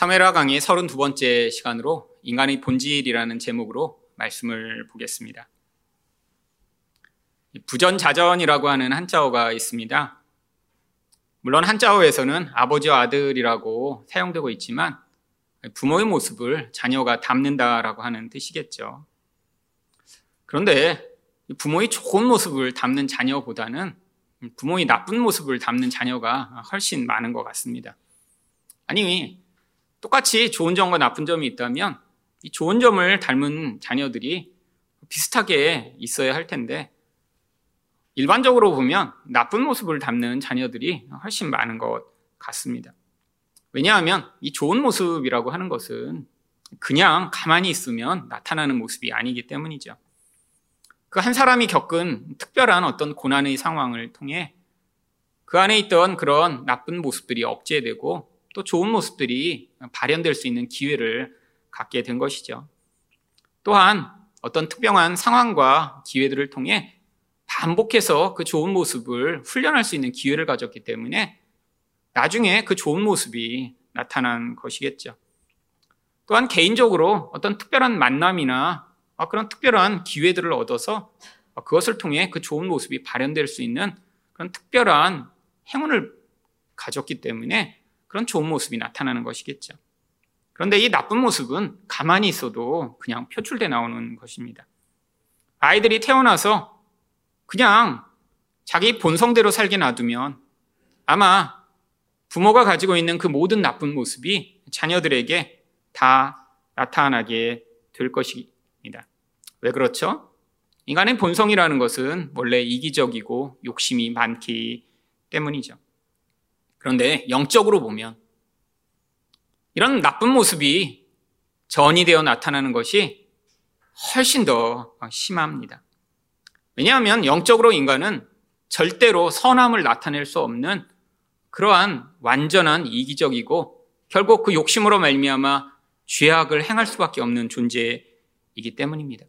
사메라 강의 32번째 시간으로 인간의 본질이라는 제목으로 말씀을 보겠습니다. 부전자전이라고 하는 한자어가 있습니다. 물론 한자어에서는 아버지와 아들이라고 사용되고 있지만 부모의 모습을 자녀가 담는다라고 하는 뜻이겠죠. 그런데 부모의 좋은 모습을 담는 자녀보다는 부모의 나쁜 모습을 담는 자녀가 훨씬 많은 것 같습니다. 아니, 똑같이 좋은 점과 나쁜 점이 있다면 이 좋은 점을 닮은 자녀들이 비슷하게 있어야 할 텐데 일반적으로 보면 나쁜 모습을 담는 자녀들이 훨씬 많은 것 같습니다. 왜냐하면 이 좋은 모습이라고 하는 것은 그냥 가만히 있으면 나타나는 모습이 아니기 때문이죠. 그 한 사람이 겪은 특별한 어떤 고난의 상황을 통해 그 안에 있던 그런 나쁜 모습들이 억제되고 또 좋은 모습들이 발현될 수 있는 기회를 갖게 된 것이죠. 또한 어떤 특별한 상황과 기회들을 통해 반복해서 그 좋은 모습을 훈련할 수 있는 기회를 가졌기 때문에 나중에 그 좋은 모습이 나타난 것이겠죠. 또한 개인적으로 어떤 특별한 만남이나 그런 특별한 기회들을 얻어서 그것을 통해 그 좋은 모습이 발현될 수 있는 그런 특별한 행운을 가졌기 때문에 그런 좋은 모습이 나타나는 것이겠죠. 그런데 이 나쁜 모습은 가만히 있어도 그냥 표출돼 나오는 것입니다. 아이들이 태어나서 그냥 자기 본성대로 살게 놔두면 아마 부모가 가지고 있는 그 모든 나쁜 모습이 자녀들에게 다 나타나게 될 것입니다. 왜 그렇죠? 인간의 본성이라는 것은 원래 이기적이고 욕심이 많기 때문이죠. 그런데 영적으로 보면 이런 나쁜 모습이 전이 되어 나타나는 것이 훨씬 더 심합니다. 왜냐하면 영적으로 인간은 절대로 선함을 나타낼 수 없는 그러한 완전한 이기적이고 결국 그 욕심으로 말미암아 죄악을 행할 수밖에 없는 존재이기 때문입니다.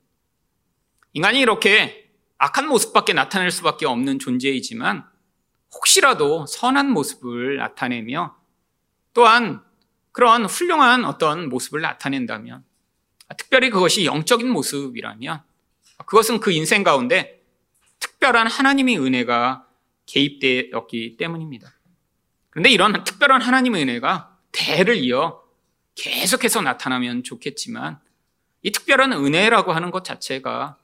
인간이 이렇게 악한 모습밖에 나타낼 수밖에 없는 존재이지만 혹시라도 선한 모습을 나타내며 또한 그러한 훌륭한 어떤 모습을 나타낸다면 특별히 그것이 영적인 모습이라면 그것은 그 인생 가운데 특별한 하나님의 은혜가 개입되었기 때문입니다. 그런데 이런 특별한 하나님의 은혜가 대를 이어 계속해서 나타나면 좋겠지만 이 특별한 은혜라고 하는 것 자체가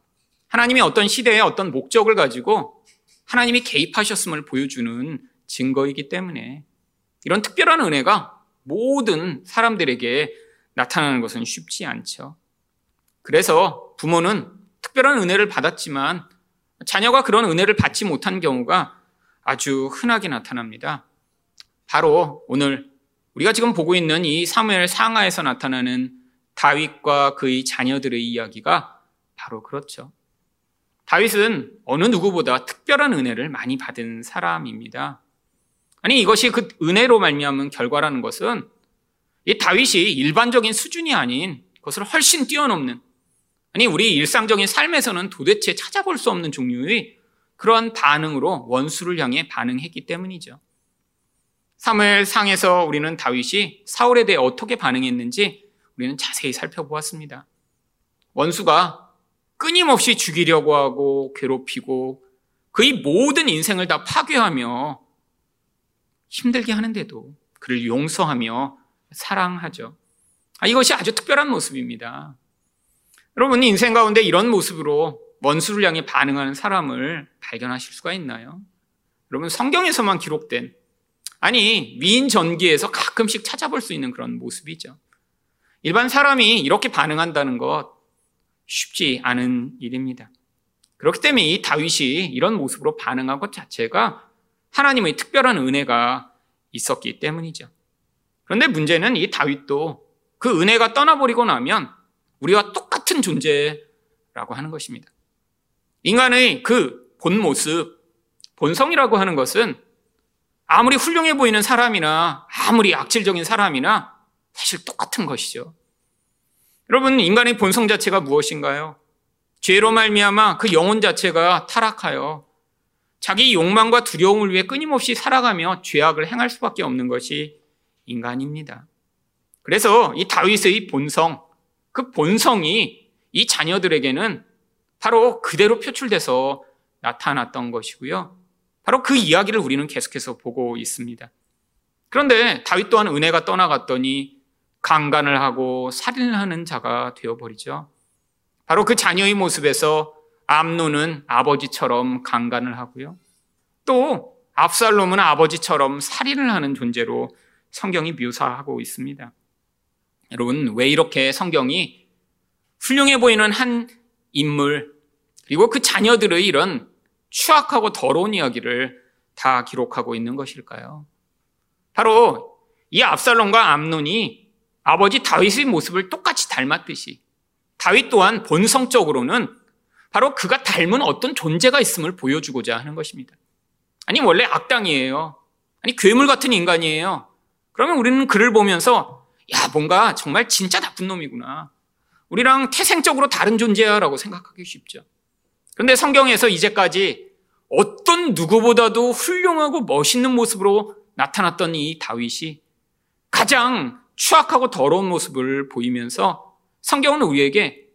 하나님이 어떤 시대에 어떤 목적을 가지고 하나님이 개입하셨음을 보여주는 증거이기 때문에 이런 특별한 은혜가 모든 사람들에게 나타나는 것은 쉽지 않죠. 그래서 부모는 특별한 은혜를 받았지만 자녀가 그런 은혜를 받지 못한 경우가 아주 흔하게 나타납니다. 바로 오늘 우리가 지금 보고 있는 이 사무엘 상하에서 나타나는 다윗과 그의 자녀들의 이야기가 바로 그렇죠. 다윗은 어느 누구보다 특별한 은혜를 많이 받은 사람입니다. 아니 이것이 그 은혜로 말미암은 결과라는 것은 이 다윗이 일반적인 수준이 아닌 그것을 훨씬 뛰어넘는 아니 우리 일상적인 삶에서는 도대체 찾아볼 수 없는 종류의 그러한 반응으로 원수를 향해 반응했기 때문이죠. 사무엘 상에서 우리는 다윗이 사울에 대해 어떻게 반응했는지 우리는 자세히 살펴보았습니다. 원수가 끊임없이 죽이려고 하고 괴롭히고 그의 모든 인생을 다 파괴하며 힘들게 하는데도 그를 용서하며 사랑하죠. 아, 이것이 아주 특별한 모습입니다. 여러분, 인생 가운데 이런 모습으로 원수를 향해 반응하는 사람을 발견하실 수가 있나요? 여러분, 성경에서만 기록된, 아니, 위인 전기에서 가끔씩 찾아볼 수 있는 그런 모습이죠. 일반 사람이 이렇게 반응한다는 것, 쉽지 않은 일입니다. 그렇기 때문에 이 다윗이 이런 모습으로 반응한 것 자체가 하나님의 특별한 은혜가 있었기 때문이죠. 그런데 문제는 이 다윗도 그 은혜가 떠나버리고 나면 우리와 똑같은 존재라고 하는 것입니다. 인간의 그 본 모습, 본성이라고 하는 것은 아무리 훌륭해 보이는 사람이나 아무리 악질적인 사람이나 사실 똑같은 것이죠. 여러분 인간의 본성 자체가 무엇인가요? 죄로 말미암아 그 영혼 자체가 타락하여 자기 욕망과 두려움을 위해 끊임없이 살아가며 죄악을 행할 수밖에 없는 것이 인간입니다. 그래서 이 다윗의 본성, 그 본성이 이 자녀들에게는 바로 그대로 표출돼서 나타났던 것이고요. 바로 그 이야기를 우리는 계속해서 보고 있습니다. 그런데 다윗 또한 은혜가 떠나갔더니 강간을 하고 살인을 하는 자가 되어버리죠. 바로 그 자녀의 모습에서 암노는 아버지처럼 강간을 하고요. 또 압살롬은 아버지처럼 살인을 하는 존재로 성경이 묘사하고 있습니다. 여러분, 왜 이렇게 성경이 훌륭해 보이는 한 인물, 그리고 그 자녀들의 이런 추악하고 더러운 이야기를 다 기록하고 있는 것일까요? 바로 이 압살롬과 암논이 아버지 다윗의 모습을 똑같이 닮았듯이 다윗 또한 본성적으로는 바로 그가 닮은 어떤 존재가 있음을 보여주고자 하는 것입니다. 아니, 원래 악당이에요. 아니, 괴물 같은 인간이에요. 그러면 우리는 그를 보면서, 야, 뭔가 정말 진짜 나쁜 놈이구나. 우리랑 태생적으로 다른 존재야라고 생각하기 쉽죠. 그런데 성경에서 이제까지 어떤 누구보다도 훌륭하고 멋있는 모습으로 나타났던 이 다윗이 가장 추악하고 더러운 모습을 보이면서 성경은 우리에게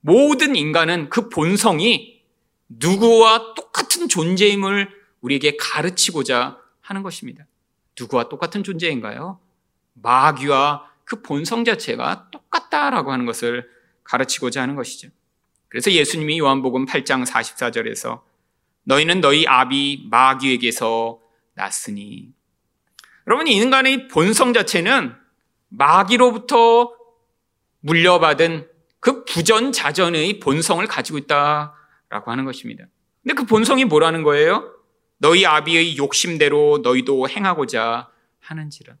모든 인간은 그 본성이 누구와 똑같은 존재임을 우리에게 가르치고자 하는 것입니다. 누구와 똑같은 존재인가요? 마귀와 그 본성 자체가 똑같다라고 하는 것을 가르치고자 하는 것이죠. 그래서 예수님이 요한복음 8장 44절에서 너희는 너희 아비 마귀에게서 났으니 여러분 인간의 본성 자체는 마귀로부터 물려받은 그 부전자전의 본성을 가지고 있다라고 하는 것입니다. 근데 그 본성이 뭐라는 거예요? 너희 아비의 욕심대로 너희도 행하고자 하는지라.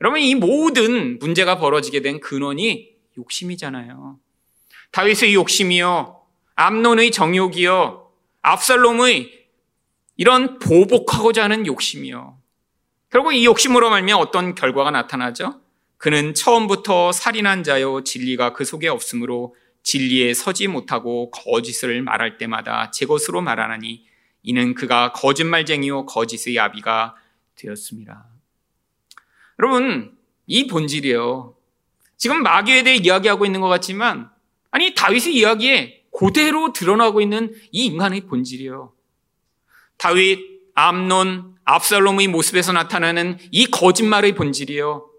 여러분 이 모든 문제가 벌어지게 된 근원이 욕심이잖아요. 다윗의 욕심이요, 암론의 정욕이요, 압살롬의 이런 보복하고자 하는 욕심이요. 결국 이 욕심으로 말면 어떤 결과가 나타나죠? 그는 처음부터 살인한 자요 진리가 그 속에 없으므로 진리에 서지 못하고 거짓을 말할 때마다 제 것으로 말하나니 이는 그가 거짓말쟁이요 거짓의 아비가 되었습니다. 여러분 이 본질이에요. 지금 마귀에 대해 이야기하고 있는 것 같지만 아니 다윗의 이야기에 그대로 드러나고 있는 이 인간의 본질이에요. 다윗, 암논, 압살롬의 모습에서 나타나는 이 거짓말의 본질이요.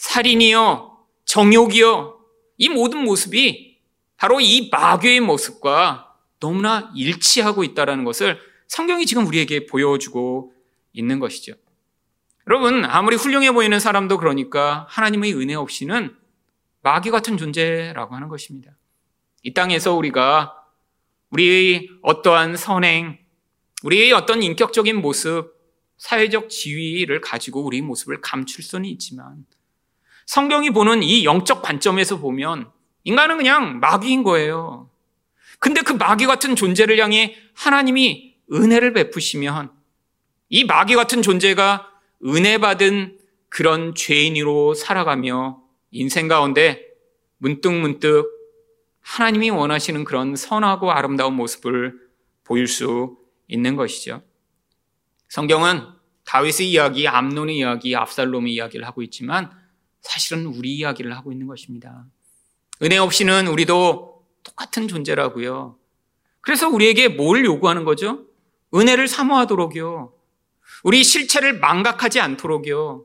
살인이요, 정욕이요. 이 모든 모습이 바로 이 마귀의 모습과 너무나 일치하고 있다는 것을 성경이 지금 우리에게 보여주고 있는 것이죠. 여러분, 아무리 훌륭해 보이는 사람도 그러니까 하나님의 은혜 없이는 마귀 같은 존재라고 하는 것입니다. 이 땅에서 우리가 우리의 어떠한 선행, 우리의 어떤 인격적인 모습, 사회적 지위를 가지고 우리의 모습을 감출 수는 있지만 성경이 보는 이 영적 관점에서 보면 인간은 그냥 마귀인 거예요. 근데 그 마귀 같은 존재를 향해 하나님이 은혜를 베푸시면 이 마귀 같은 존재가 은혜 받은 그런 죄인으로 살아가며 인생 가운데 문득문득 하나님이 원하시는 그런 선하고 아름다운 모습을 보일 수 있는 것이죠. 성경은 다윗의 이야기, 암론의 이야기, 압살롬의 이야기를 하고 있지만 사실은 우리 이야기를 하고 있는 것입니다. 은혜 없이는 우리도 똑같은 존재라고요. 그래서 우리에게 뭘 요구하는 거죠? 은혜를 사모하도록요. 우리 실체를 망각하지 않도록요.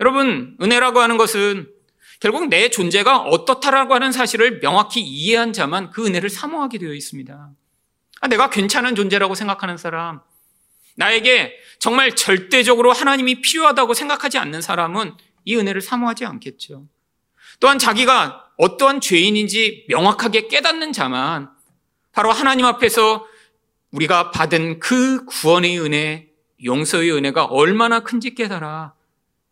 여러분, 은혜라고 하는 것은 결국 내 존재가 어떻다라고 하는 사실을 명확히 이해한 자만 그 은혜를 사모하게 되어 있습니다. 아, 내가 괜찮은 존재라고 생각하는 사람, 나에게 정말 절대적으로 하나님이 필요하다고 생각하지 않는 사람은 이 은혜를 사모하지 않겠죠. 또한 자기가 어떠한 죄인인지 명확하게 깨닫는 자만 바로 하나님 앞에서 우리가 받은 그 구원의 은혜, 용서의 은혜가 얼마나 큰지 깨달아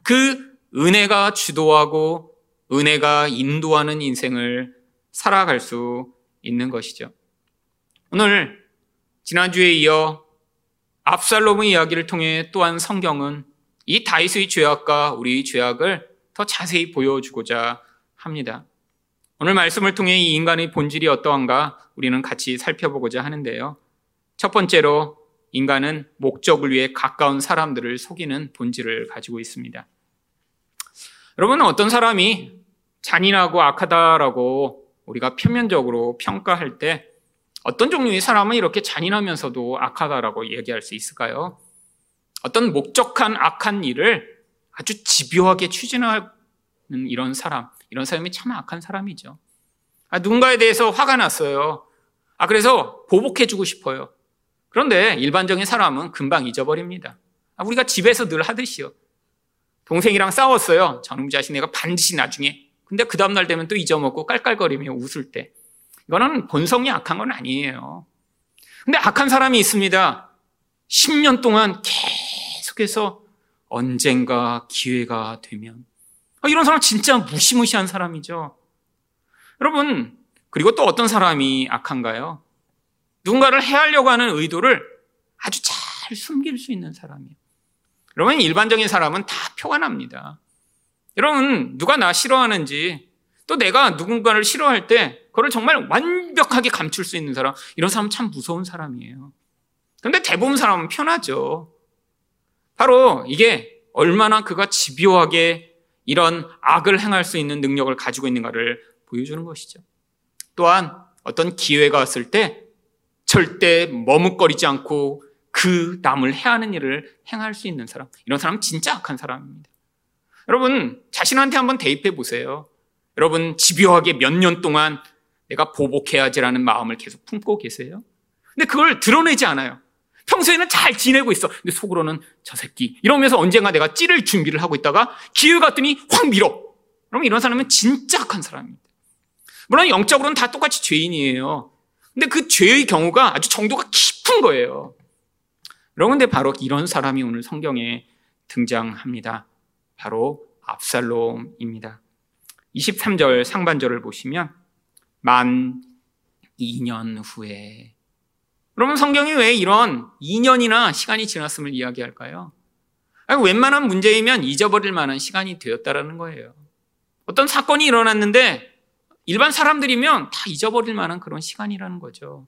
그 은혜가 주도하고 은혜가 인도하는 인생을 살아갈 수 있는 것이죠. 오늘 지난주에 이어 압살롬의 이야기를 통해 또한 성경은 이 다윗의 죄악과 우리의 죄악을 더 자세히 보여주고자 합니다. 오늘 말씀을 통해 이 인간의 본질이 어떠한가 우리는 같이 살펴보고자 하는데요. 첫 번째로 인간은 목적을 위해 가까운 사람들을 속이는 본질을 가지고 있습니다. 여러분 어떤 사람이 잔인하고 악하다라고 우리가 표면적으로 평가할 때 어떤 종류의 사람은 이렇게 잔인하면서도 악하다라고 얘기할 수 있을까요? 어떤 목적한 악한 일을 아주 집요하게 추진하는 이런 사람, 이런 사람이 참 악한 사람이죠. 아, 누군가에 대해서 화가 났어요. 아, 그래서 보복해주고 싶어요. 그런데 일반적인 사람은 금방 잊어버립니다. 아, 우리가 집에서 늘 하듯이요. 동생이랑 싸웠어요. 저놈 자식 내가 반드시 나중에. 근데 그 다음날 되면 또 잊어먹고 깔깔거리며 웃을 때. 이거는 본성이 악한 건 아니에요. 근데 악한 사람이 있습니다. 10년 동안 계속 해서 언젠가 기회가 되면. 아, 이런 사람 진짜 무시무시한 사람이죠. 여러분, 그리고 또 어떤 사람이 악한가요? 누군가를 해하려고 하는 의도를 아주 잘 숨길 수 있는 사람이에요. 여러분, 일반적인 사람은 다 표가 납니다. 여러분, 누가 나 싫어하는지, 또 내가 누군가를 싫어할 때, 그걸 정말 완벽하게 감출 수 있는 사람, 이런 사람은 참 무서운 사람이에요. 그런데 대부분 사람은 편하죠. 바로 이게 얼마나 그가 집요하게 이런 악을 행할 수 있는 능력을 가지고 있는가를 보여주는 것이죠. 또한 어떤 기회가 왔을 때 절대 머뭇거리지 않고 그 남을 해하는 일을 행할 수 있는 사람. 이런 사람은 진짜 악한 사람입니다. 여러분, 자신한테 한번 대입해 보세요. 여러분, 집요하게 몇 년 동안 내가 보복해야지라는 마음을 계속 품고 계세요. 근데 그걸 드러내지 않아요. 평소에는 잘 지내고 있어. 근데 속으로는 저 새끼. 이러면서 언젠가 내가 찌를 준비를 하고 있다가 기회 갔더니 확 밀어. 그럼 이런 사람은 진짜 악한 사람입니다. 물론 영적으로는 다 똑같이 죄인이에요. 근데 그 죄의 경우가 아주 정도가 깊은 거예요. 근데 바로 이런 사람이 오늘 성경에 등장합니다. 바로 압살롬입니다. 23절 상반절을 보시면 만 2년 후에 그러면 성경이 왜 이런 2년이나 시간이 지났음을 이야기할까요? 아니, 웬만한 문제이면 잊어버릴 만한 시간이 되었다라는 거예요. 어떤 사건이 일어났는데 일반 사람들이면 다 잊어버릴 만한 그런 시간이라는 거죠.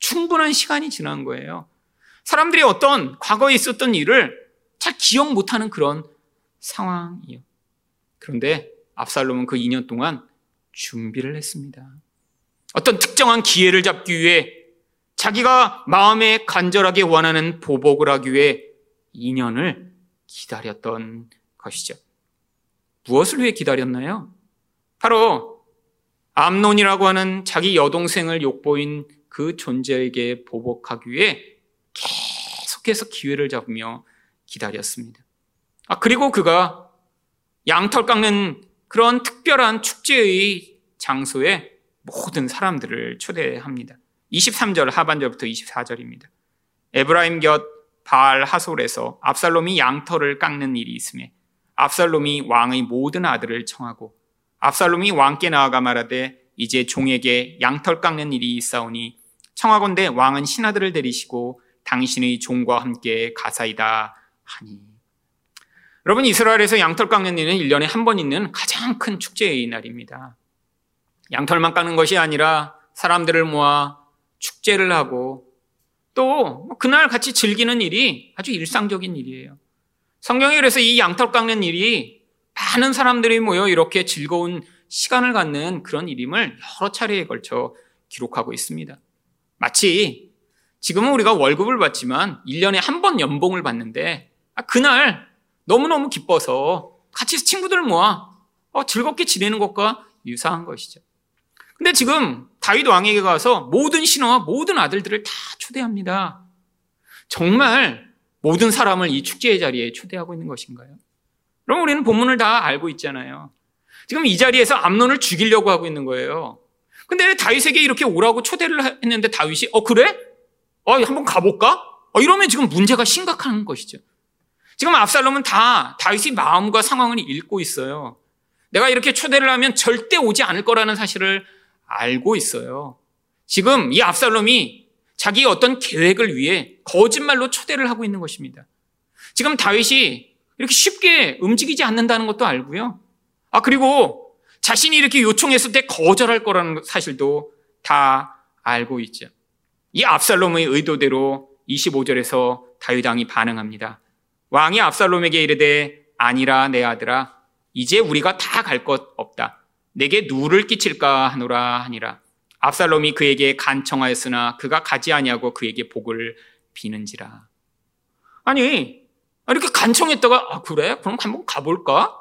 충분한 시간이 지난 거예요. 사람들이 어떤 과거에 있었던 일을 잘 기억 못하는 그런 상황이요. 그런데 압살롬은 그 2년 동안 준비를 했습니다. 어떤 특정한 기회를 잡기 위해 자기가 마음에 간절하게 원하는 보복을 하기 위해 2년을 기다렸던 것이죠. 무엇을 위해 기다렸나요? 바로 암론이라고 하는 자기 여동생을 욕보인 그 존재에게 보복하기 위해 계속해서 기회를 잡으며 기다렸습니다. 아, 그리고 그가 양털 깎는 그런 특별한 축제의 장소에 모든 사람들을 초대합니다. 23절 하반절부터 24절입니다. 에브라임 곁 바알 하솔에서 압살롬이 양털을 깎는 일이 있음에 압살롬이 왕의 모든 아들을 청하고 압살롬이 왕께 나아가 말하되 이제 종에게 양털 깎는 일이 있사오니 청하건대 왕은 신하들을 데리시고 당신의 종과 함께 가사이다 하니. 여러분 이스라엘에서 양털 깎는 일은 1년에 한 번 있는 가장 큰 축제의 날입니다. 양털만 깎는 것이 아니라 사람들을 모아 축제를 하고 또 그날 같이 즐기는 일이 아주 일상적인 일이에요. 성경이 그래서 이 양털 깎는 일이 많은 사람들이 모여 이렇게 즐거운 시간을 갖는 그런 일임을 여러 차례에 걸쳐 기록하고 있습니다. 마치 지금은 우리가 월급을 받지만 1년에 한 번 연봉을 받는데 아, 그날 너무너무 기뻐서 같이 친구들 모아 어, 즐겁게 지내는 것과 유사한 것이죠. 근데 지금 다윗 왕에게 가서 모든 신하와 모든 아들들을 다 초대합니다. 정말 모든 사람을 이 축제의 자리에 초대하고 있는 것인가요? 그럼 우리는 본문을 다 알고 있잖아요. 지금 이 자리에서 암론을 죽이려고 하고 있는 거예요. 근데 다윗에게 이렇게 오라고 초대를 했는데 다윗이 어 그래? 어 한번 가볼까? 어 이러면 지금 문제가 심각한 것이죠. 지금 압살롬은 다 다윗의 마음과 상황을 읽고 있어요. 내가 이렇게 초대를 하면 절대 오지 않을 거라는 사실을 알고 있어요. 지금 이 압살롬이 자기의 어떤 계획을 위해 거짓말로 초대를 하고 있는 것입니다. 지금 다윗이 이렇게 쉽게 움직이지 않는다는 것도 알고요. 아, 그리고 자신이 이렇게 요청했을 때 거절할 거라는 사실도 다 알고 있죠. 이 압살롬의 의도대로 25절에서 다윗 왕이 반응합니다. 왕이 압살롬에게 이르되 아니라 내 아들아 이제 우리가 다 갈 것 없다. 내게 누를 끼칠까 하노라 하니라. 압살롬이 그에게 간청하였으나 그가 가지 아니하고 그에게 복을 비는지라. 아니 이렇게 간청했다가 아 그래? 그럼 한번 가볼까?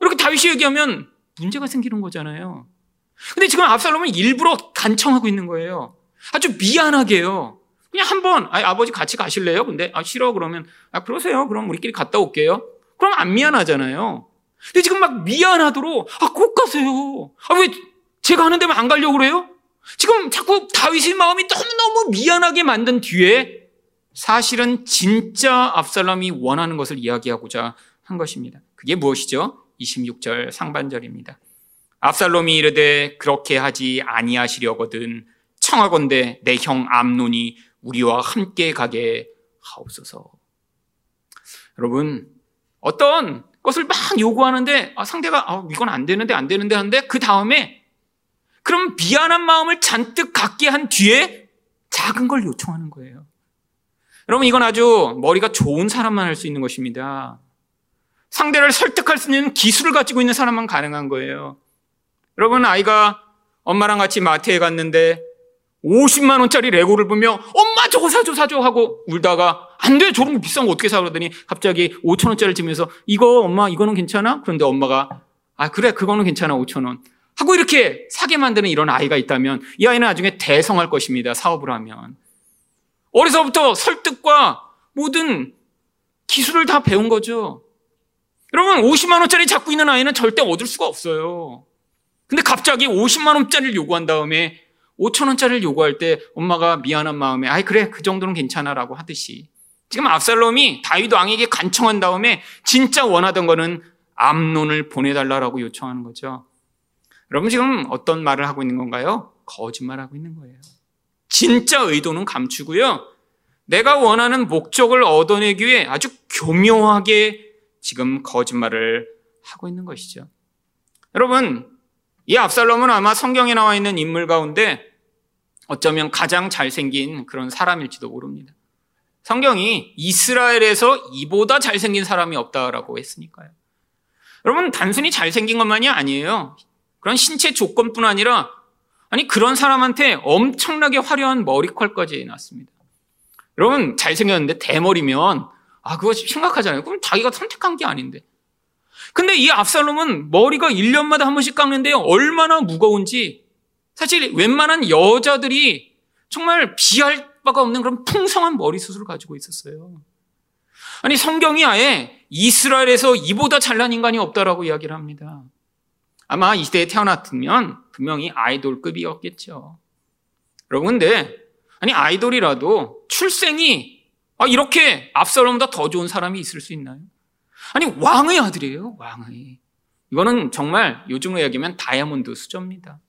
이렇게 다윗이 얘기하면 문제가 생기는 거잖아요. 근데 지금 압살롬은 일부러 간청하고 있는 거예요. 아주 미안하게요. 그냥 한번 아, 아버지 같이 가실래요? 근데 아 싫어 그러면 아 그러세요. 그럼 우리끼리 갔다 올게요. 그럼 안 미안하잖아요. 근데 지금 막 미안하도록 아 꼭 가세요. 아 왜 제가 하는 데만 안 가려고 그래요? 지금 자꾸 다윗의 마음이 너무너무 미안하게 만든 뒤에 사실은 진짜 압살롬이 원하는 것을 이야기하고자 한 것입니다. 그게 무엇이죠? 26절 상반절입니다. 압살롬이 이르되 그렇게 하지 아니하시려거든 청하건대 내 형 암논이 우리와 함께 가게 하옵소서. 여러분 어떤 것을 막 요구하는데 아, 상대가 아, 이건 안 되는데 안 되는데 하는데 그 다음에 그럼 미안한 마음을 잔뜩 갖게 한 뒤에 작은 걸 요청하는 거예요. 여러분 이건 아주 머리가 좋은 사람만 할 수 있는 것입니다. 상대를 설득할 수 있는 기술을 가지고 있는 사람만 가능한 거예요. 여러분 아이가 엄마랑 같이 마트에 갔는데 50만 원짜리 레고를 보며 엄마 저거 사줘 사줘 하고 울다가 안 돼 저런 거 비싼 거 어떻게 사 그러더니 갑자기 5천 원짜리를 지면서 이거 엄마 이거는 괜찮아? 그런데 엄마가 아 그래 그거는 괜찮아 5천 원 하고 이렇게 사게 만드는 이런 아이가 있다면 이 아이는 나중에 대성할 것입니다 사업을 하면 어려서부터 설득과 모든 기술을 다 배운 거죠. 여러분 50만 원짜리 잡고 있는 아이는 절대 얻을 수가 없어요. 근데 갑자기 50만 원짜리를 요구한 다음에 5천 원짜리를 요구할 때 엄마가 미안한 마음에 아이 그래 그 정도는 괜찮아라고 하듯이 지금 압살롬이 다윗 왕에게 간청한 다음에 진짜 원하던 거는 암론을 보내달라라고 요청하는 거죠. 여러분 지금 어떤 말을 하고 있는 건가요? 거짓말하고 있는 거예요. 진짜 의도는 감추고요. 내가 원하는 목적을 얻어내기 위해 아주 교묘하게 지금 거짓말을 하고 있는 것이죠. 여러분, 이 압살롬은 아마 성경에 나와 있는 인물 가운데 어쩌면 가장 잘생긴 그런 사람일지도 모릅니다. 성경이 이스라엘에서 이보다 잘생긴 사람이 없다라고 했으니까요. 여러분, 단순히 잘생긴 것만이 아니에요. 그런 신체 조건뿐 아니라, 아니, 그런 사람한테 엄청나게 화려한 머리컬까지 났습니다. 여러분, 잘생겼는데 대머리면, 아, 그거 심각하잖아요. 그럼 자기가 선택한 게 아닌데. 근데 이 압살롬은 머리가 1년마다 한 번씩 깎는데 얼마나 무거운지 사실 웬만한 여자들이 정말 비할 바가 없는 그런 풍성한 머리숱을 가지고 있었어요. 아니, 성경이 아예 이스라엘에서 이보다 잘난 인간이 없다라고 이야기를 합니다. 아마 이 시대에 태어났으면 분명히 아이돌급이었겠죠. 여러분, 근데, 아니, 아이돌이라도 출생이 아, 이렇게 압살롬보다 더 좋은 사람이 있을 수 있나요? 아니, 왕의 아들이에요, 왕의. 이거는 정말 요즘으로 얘기하면 다이아몬드 수저입니다.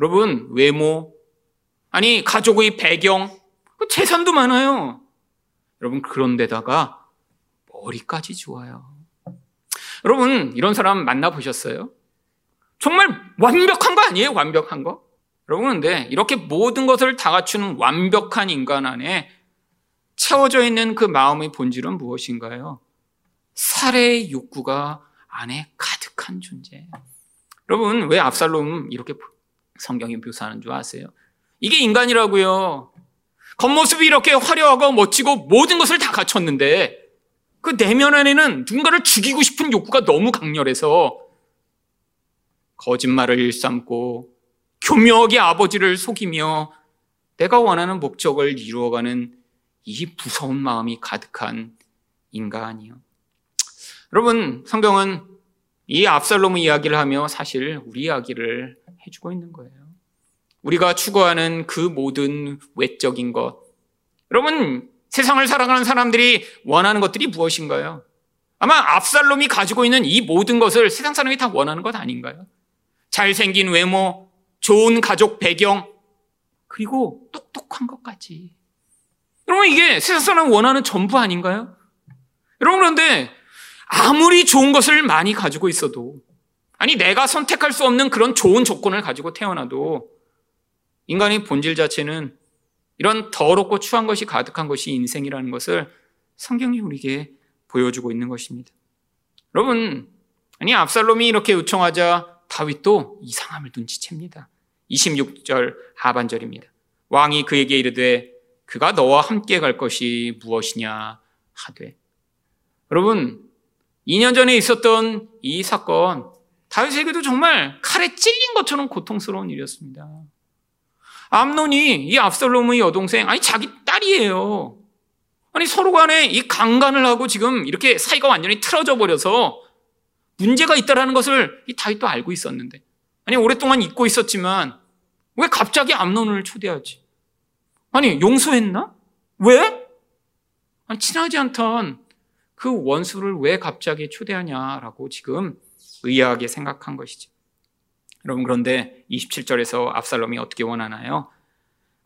여러분, 외모, 아니, 가족의 배경, 그 재산도 많아요. 여러분, 그런데다가 머리까지 좋아요. 여러분, 이런 사람 만나보셨어요? 정말 완벽한 거 아니에요? 완벽한 거? 여러분, 근데 이렇게 모든 것을 다 갖추는 완벽한 인간 안에 채워져 있는 그 마음의 본질은 무엇인가요? 살해의 욕구가 안에 가득한 존재. 여러분, 왜 압살롬 이렇게 성경이 묘사하는 줄 아세요? 이게 인간이라고요. 겉모습이 이렇게 화려하고 멋지고 모든 것을 다 갖췄는데 그 내면 안에는 누군가를 죽이고 싶은 욕구가 너무 강렬해서 거짓말을 일삼고 교묘하게 아버지를 속이며 내가 원하는 목적을 이루어가는 이 무서운 마음이 가득한 인간이요. 여러분, 성경은 이 압살롬의 이야기를 하며 사실 우리 이야기를 해주고 있는 거예요. 우리가 추구하는 그 모든 외적인 것. 여러분, 세상을 살아가는 사람들이 원하는 것들이 무엇인가요? 아마 압살롬이 가지고 있는 이 모든 것을 세상 사람이 다 원하는 것 아닌가요? 잘생긴 외모, 좋은 가족 배경, 그리고 똑똑한 것까지. 여러분, 이게 세상 사람 원하는 전부 아닌가요? 여러분, 그런데 아무리 좋은 것을 많이 가지고 있어도, 아니, 내가 선택할 수 없는 그런 좋은 조건을 가지고 태어나도, 인간의 본질 자체는 이런 더럽고 추한 것이 가득한 것이 인생이라는 것을 성경이 우리에게 보여주고 있는 것입니다. 여러분, 아니, 압살롬이 이렇게 요청하자 다윗도 이상함을 눈치챕니다. 26절 하반절입니다. 왕이 그에게 이르되 그가 너와 함께 갈 것이 무엇이냐 하되 여러분 2년 전에 있었던 이 사건 다윗에게도 정말 칼에 찔린 것처럼 고통스러운 일이었습니다. 암논이 이 압살롬의 여동생 아니 자기 딸이에요. 아니 서로 간에 이 강간을 하고 지금 이렇게 사이가 완전히 틀어져 버려서 문제가 있다라는 것을 이 다윗도 알고 있었는데 아니 오랫동안 잊고 있었지만 왜 갑자기 암논을 초대하지? 아니 용서했나? 왜? 아니 친하지 않던 그 원수를 왜 갑자기 초대하냐라고 지금 의아하게 생각한 것이죠. 여러분 그런데 27절에서 압살롬이 어떻게 원하나요?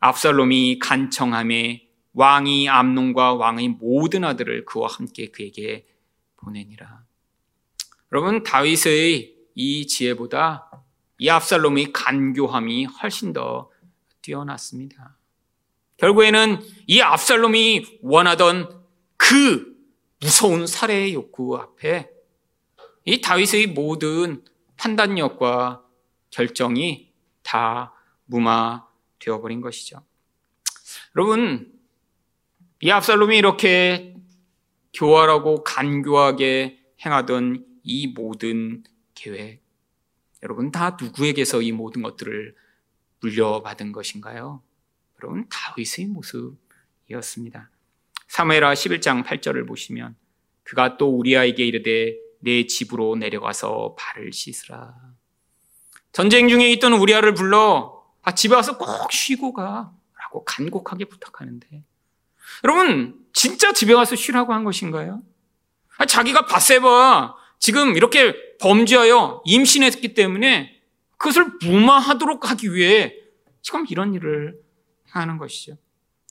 압살롬이 간청함에 왕이 암논과 왕의 모든 아들을 그와 함께 그에게 보내니라. 여러분 다윗의 이 지혜보다 이 압살롬의 간교함이 훨씬 더 뛰어났습니다. 결국에는 이 압살롬이 원하던 그 무서운 살해의 욕구 앞에 이 다윗의 모든 판단력과 결정이 다 무마되어 버린 것이죠. 여러분, 이 압살롬이 이렇게 교활하고 간교하게 행하던 이 모든 계획, 여러분 다 누구에게서 이 모든 것들을 물려받은 것인가요? 여러분 다윗의 모습이었습니다. 사무엘하 11장 8절을 보시면 그가 또 우리아에게 이르되 내 집으로 내려가서 발을 씻으라. 전쟁 중에 있던 우리아를 불러 아, 집에 와서 꼭 쉬고 가 라고 간곡하게 부탁하는데 여러분 진짜 집에 와서 쉬라고 한 것인가요? 아, 자기가 바세바 지금 이렇게 범죄하여 임신했기 때문에 그것을 무마하도록 하기 위해 지금 이런 일을 하는 것이죠.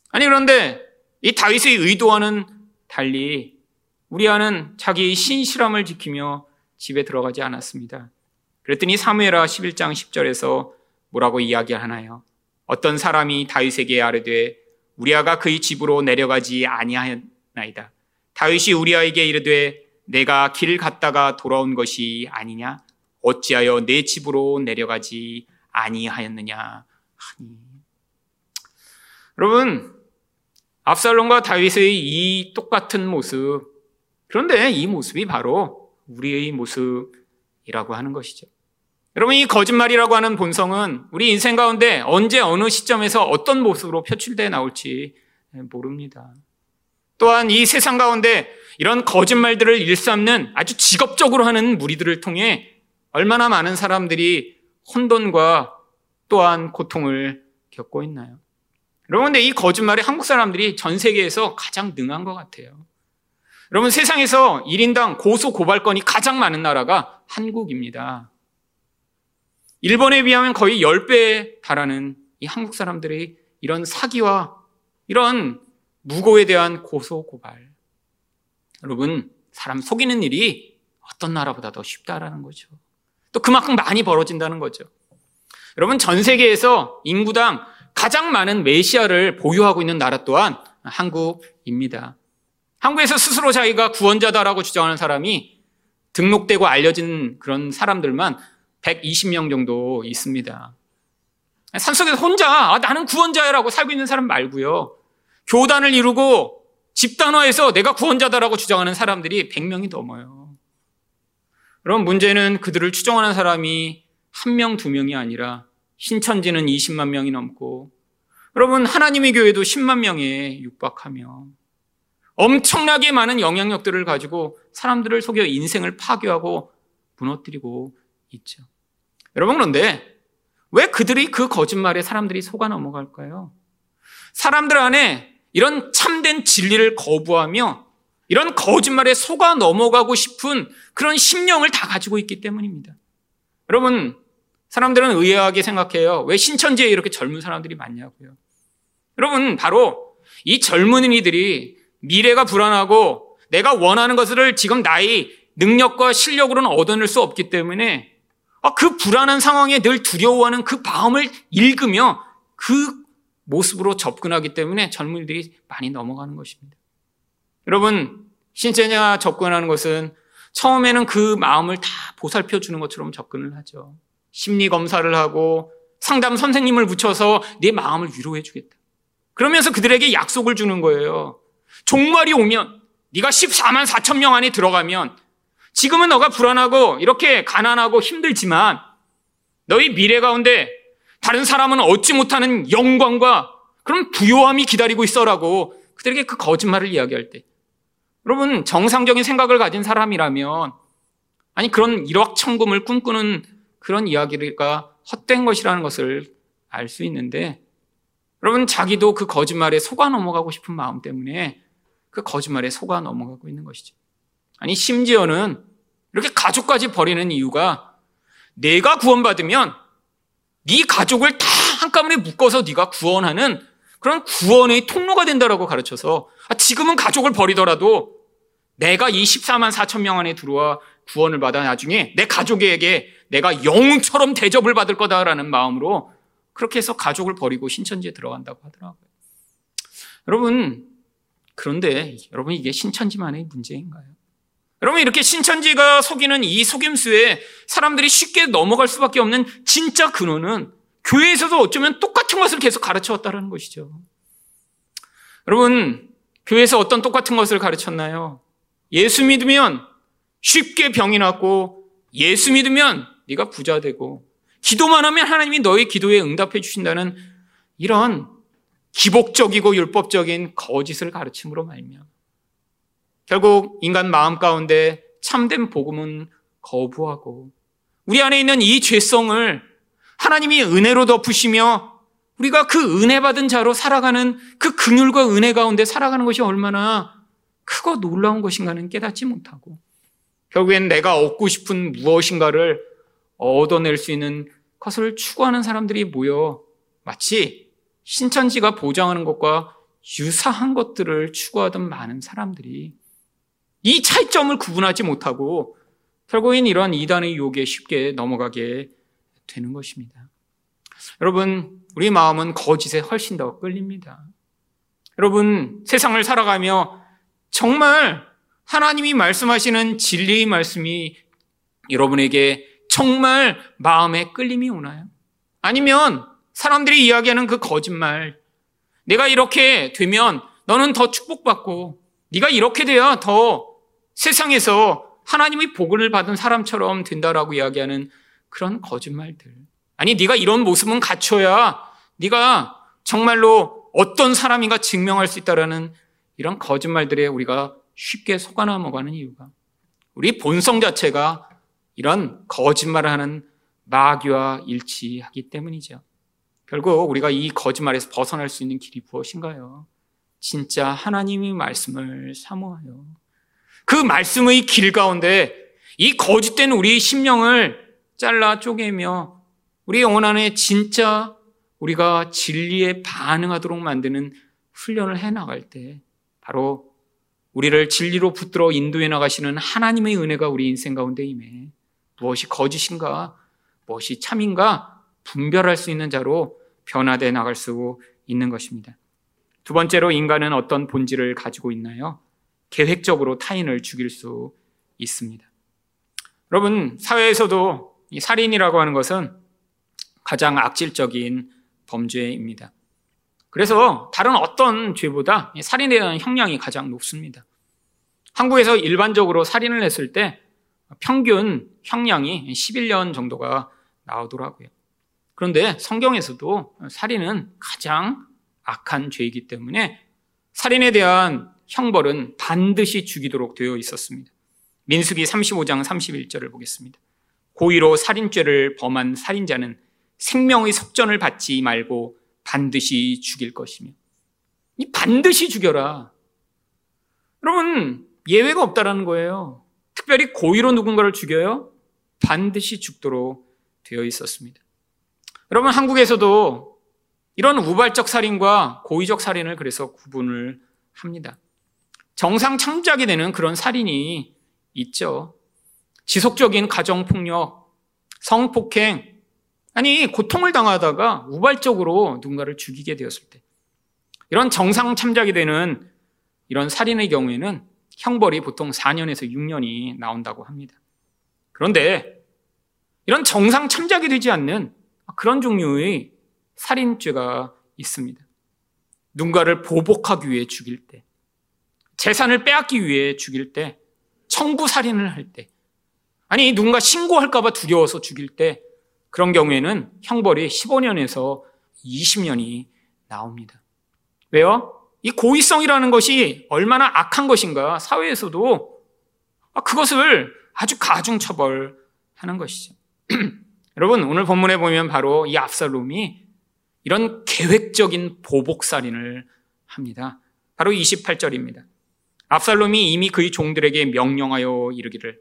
아니 그런데 이 다윗의 의도와는 달리 우리아는 자기 신실함을 지키며 집에 들어가지 않았습니다. 그랬더니 사무엘하 11장 10절에서 뭐라고 이야기하나요? 어떤 사람이 다윗에게 아뢰되 우리아가 그의 집으로 내려가지 아니하였나이다. 다윗이 우리아에게 이르되 내가 길 갔다가 돌아온 것이 아니냐? 어찌하여 내 집으로 내려가지 아니하였느냐 하니. 여러분, 압살롬과 다윗의 이 똑같은 모습, 그런데 이 모습이 바로 우리의 모습이라고 하는 것이죠. 여러분, 이 거짓말이라고 하는 본성은 우리 인생 가운데 언제 어느 시점에서 어떤 모습으로 표출되어 나올지 모릅니다. 또한 이 세상 가운데 이런 거짓말들을 일삼는 아주 직업적으로 하는 무리들을 통해 얼마나 많은 사람들이 혼돈과 또한 고통을 겪고 있나요? 여러분, 근데 이 거짓말에 한국 사람들이 전 세계에서 가장 능한 것 같아요. 여러분, 세상에서 1인당 고소 고발건이 가장 많은 나라가 한국입니다. 일본에 비하면 거의 10배에 달하는 이 한국 사람들의 이런 사기와 이런 무고에 대한 고소 고발. 여러분, 사람 속이는 일이 어떤 나라보다 더 쉽다라는 거죠. 또 그만큼 많이 벌어진다는 거죠. 여러분, 전 세계에서 인구당 가장 많은 메시아를 보유하고 있는 나라 또한 한국입니다. 한국에서 스스로 자기가 구원자다라고 주장하는 사람이 등록되고 알려진 그런 사람들만 120명 정도 있습니다. 산속에서 혼자 아, 나는 구원자라고 살고 있는 사람 말고요. 교단을 이루고 집단화해서 내가 구원자다라고 주장하는 사람들이 100명이 넘어요. 그럼 문제는 그들을 추정하는 사람이 한 명, 두 명이 아니라 신천지는 20만 명이 넘고 여러분 하나님의 교회도 10만 명에 육박하며 엄청나게 많은 영향력들을 가지고 사람들을 속여 인생을 파괴하고 무너뜨리고 있죠. 여러분 그런데 왜 그들이 그 거짓말에 사람들이 속아 넘어갈까요? 사람들 안에 이런 참된 진리를 거부하며 이런 거짓말에 속아 넘어가고 싶은 그런 심령을 다 가지고 있기 때문입니다. 여러분, 사람들은 의아하게 생각해요. 왜 신천지에 이렇게 젊은 사람들이 많냐고요. 여러분, 바로 이 젊은이들이 미래가 불안하고 내가 원하는 것을 지금 나의 능력과 실력으로는 얻어낼 수 없기 때문에 아, 그 불안한 상황에 늘 두려워하는 그 마음을 읽으며 그 모습으로 접근하기 때문에 젊은이들이 많이 넘어가는 것입니다. 여러분, 신체냐 접근하는 것은 처음에는 그 마음을 다 보살펴 주는 것처럼 접근을 하죠. 심리 검사를 하고 상담 선생님을 붙여서 네 마음을 위로해 주겠다. 그러면서 그들에게 약속을 주는 거예요. 종말이 오면 네가 14만 4천 명 안에 들어가면 지금은 너가 불안하고 이렇게 가난하고 힘들지만 너희 미래 가운데 다른 사람은 얻지 못하는 영광과 그런 부요함이 기다리고 있어라고 그들에게 그 거짓말을 이야기할 때. 여러분 정상적인 생각을 가진 사람이라면 아니 그런 일확천금을 꿈꾸는 그런 이야기가 헛된 것이라는 것을 알 수 있는데 여러분 자기도 그 거짓말에 속아 넘어가고 싶은 마음 때문에 그 거짓말에 속아 넘어가고 있는 것이죠. 아니 심지어는 이렇게 가족까지 버리는 이유가 내가 구원받으면 네 가족을 다 한꺼번에 묶어서 네가 구원하는 그런 구원의 통로가 된다라고 가르쳐서 아, 지금은 가족을 버리더라도 내가 이 14만 4천 명 안에 들어와 구원을 받아 나중에 내 가족에게 내가 영웅처럼 대접을 받을 거다라는 마음으로 그렇게 해서 가족을 버리고 신천지에 들어간다고 하더라고요. 여러분, 그런데 여러분 이게 신천지만의 문제인가요? 여러분 이렇게 신천지가 속이는 이 속임수에 사람들이 쉽게 넘어갈 수밖에 없는 진짜 근원은 교회에서도 어쩌면 똑같은 것을 계속 가르쳐 왔다는 것이죠. 여러분, 교회에서 어떤 똑같은 것을 가르쳤나요? 예수 믿으면 쉽게 병이 낫고 예수 믿으면 네가 부자 되고 기도만 하면 하나님이 너의 기도에 응답해 주신다는 이런 기복적이고 율법적인 거짓을 가르침으로 말며 결국 인간 마음 가운데 참된 복음은 거부하고 우리 안에 있는 이 죄성을 하나님이 은혜로 덮으시며 우리가 그 은혜 받은 자로 살아가는 그 긍휼과 은혜 가운데 살아가는 것이 얼마나 크고 놀라운 것인가는 깨닫지 못하고 결국엔 내가 얻고 싶은 무엇인가를 얻어낼 수 있는 것을 추구하는 사람들이 모여 마치 신천지가 보장하는 것과 유사한 것들을 추구하던 많은 사람들이 이 차이점을 구분하지 못하고 결국엔 이러한 이단의 유혹에 쉽게 넘어가게 되는 것입니다. 여러분, 우리 마음은 거짓에 훨씬 더 끌립니다. 여러분, 세상을 살아가며 정말 하나님이 말씀하시는 진리의 말씀이 여러분에게 정말 마음에 끌림이 오나요? 아니면 사람들이 이야기하는 그 거짓말, 내가 이렇게 되면 너는 더 축복받고 네가 이렇게 돼야 더 세상에서 하나님의 복을 받은 사람처럼 된다라고 이야기하는 그런 거짓말들. 아니 네가 이런 모습은 갖춰야 네가 정말로 어떤 사람인가 증명할 수 있다라는 이런 거짓말들에 우리가 쉽게 속아 넘어가는 이유가 우리 본성 자체가 이런 거짓말을 하는 마귀와 일치하기 때문이죠. 결국 우리가 이 거짓말에서 벗어날 수 있는 길이 무엇인가요? 진짜 하나님의 말씀을 사모하여 그 말씀의 길 가운데 이 거짓된 우리 심령을 잘라 쪼개며 우리 영혼 안에 진짜 우리가 진리에 반응하도록 만드는 훈련을 해 나갈 때 바로 우리를 진리로 붙들어 인도해 나가시는 하나님의 은혜가 우리 인생 가운데 임해 무엇이 거짓인가 무엇이 참인가 분별할 수 있는 자로 변화돼 나갈 수 있는 것입니다. 두 번째로 인간은 어떤 본질을 가지고 있나요? 계획적으로 타인을 죽일 수 있습니다. 여러분, 사회에서도 살인이라고 하는 것은 가장 악질적인 범죄입니다. 그래서 다른 어떤 죄보다 살인에 대한 형량이 가장 높습니다. 한국에서 일반적으로 살인을 했을 때 평균 형량이 11년 정도가 나오더라고요. 그런데 성경에서도 살인은 가장 악한 죄이기 때문에 살인에 대한 형벌은 반드시 죽이도록 되어 있었습니다. 민수기 35장 31절을 보겠습니다. 고의로 살인죄를 범한 살인자는 생명의 속전을 받지 말고 반드시 죽일 것이며 이 반드시 죽여라. 여러분 예외가 없다라는 거예요. 특별히 고의로 누군가를 죽여요? 반드시 죽도록 되어 있었습니다. 여러분 한국에서도 이런 우발적 살인과 고의적 살인을 그래서 구분을 합니다. 정상 창작이 되는 그런 살인이 있죠. 지속적인 가정 폭력, 성폭행, 아니, 고통을 당하다가 우발적으로 누군가를 죽이게 되었을 때. 이런 정상 참작이 되는 이런 살인의 경우에는 형벌이 보통 4년에서 6년이 나온다고 합니다. 그런데 이런 정상 참작이 되지 않는 그런 종류의 살인죄가 있습니다. 누군가를 보복하기 위해 죽일 때, 재산을 빼앗기 위해 죽일 때, 청부 살인을 할 때, 아니 누군가 신고할까봐 두려워서 죽일 때 그런 경우에는 형벌이 15년에서 20년이 나옵니다. 왜요? 이 고의성이라는 것이 얼마나 악한 것인가 사회에서도 그것을 아주 가중 처벌하는 것이죠. 여러분 오늘 본문에 보면 바로 이 압살롬이 이런 계획적인 보복 살인을 합니다. 바로 28절입니다. 압살롬이 이미 그의 종들에게 명령하여 이르기를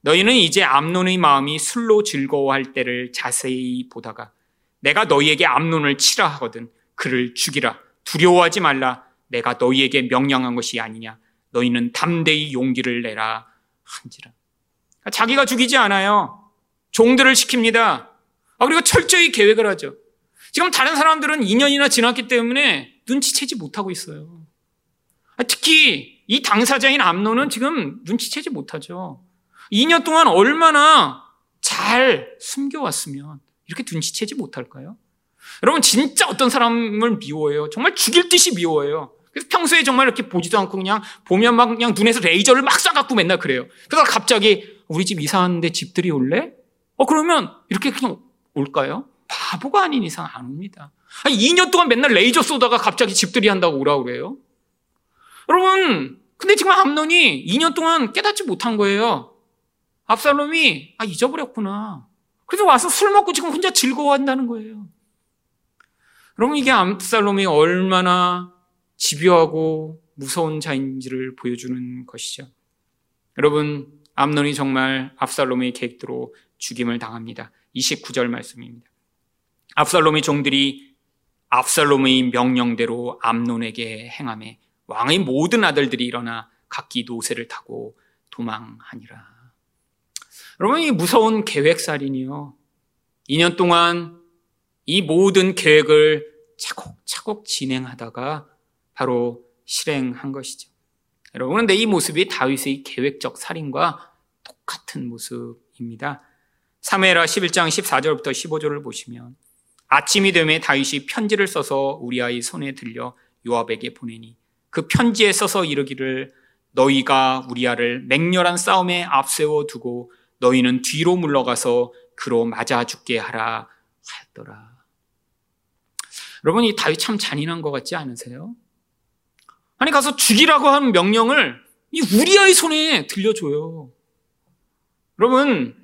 너희는 이제 암론의 마음이 술로 즐거워할 때를 자세히 보다가 내가 너희에게 암론을 치라 하거든 그를 죽이라. 두려워하지 말라. 내가 너희에게 명령한 것이 아니냐. 너희는 담대히 용기를 내라. 한지라. 자기가 죽이지 않아요 종들을 시킵니다 아, 그리고 철저히 계획을 하죠 지금 다른 사람들은 2년이나 지났기 때문에 눈치채지 못하고 있어요 아, 특히 이 당사자인 암론은 지금 눈치채지 못하죠 2년 동안 얼마나 잘 숨겨왔으면 이렇게 눈치채지 못할까요? 여러분 진짜 어떤 사람을 미워해요. 정말 죽일 듯이 미워해요. 그래서 평소에 정말 이렇게 보지도 않고 그냥 보면 막 그냥 눈에서 레이저를 막 쏴갖고 맨날 그래요. 그래서 갑자기 우리 집 이사하는데 집들이 올래? 어 그러면 이렇게 그냥 올까요? 바보가 아닌 이상 안 옵니다. 아니, 2년 동안 맨날 레이저 쏘다가 갑자기 집들이 한다고 오라고 그래요? 여러분 근데 지금 암론이 2년 동안 깨닫지 못한 거예요. 압살롬이 아 잊어버렸구나. 그래서 와서 술 먹고 지금 혼자 즐거워한다는 거예요. 여러분 이게 압살롬이 얼마나 집요하고 무서운 자인지를 보여주는 것이죠. 여러분 암론이 정말 압살롬의 계획대로 죽임을 당합니다. 29절 말씀입니다. 압살롬의 종들이 압살롬의 명령대로 암론에게 행함에 왕의 모든 아들들이 일어나 각기 노새를 타고 도망하니라. 여러분, 이 무서운 계획살인이요. 2년 동안 이 모든 계획을 차곡차곡 진행하다가 바로 실행한 것이죠. 여러분, 근데 이 모습이 다윗의 계획적 살인과 똑같은 모습입니다. 3회라 11장 14절부터 15절을 보시면 아침이 되매 다윗이 편지를 써서 우리아의 손에 들려 요압에게 보내니 그 편지에 써서 이르기를 너희가 우리아를 맹렬한 싸움에 앞세워 두고 너희는 뒤로 물러가서 그로 맞아 죽게 하라 하였더라. 여러분 이 다윗 참 잔인한 것 같지 않으세요? 아니 가서 죽이라고 한 명령을 이 우리아의 손에 들려줘요. 여러분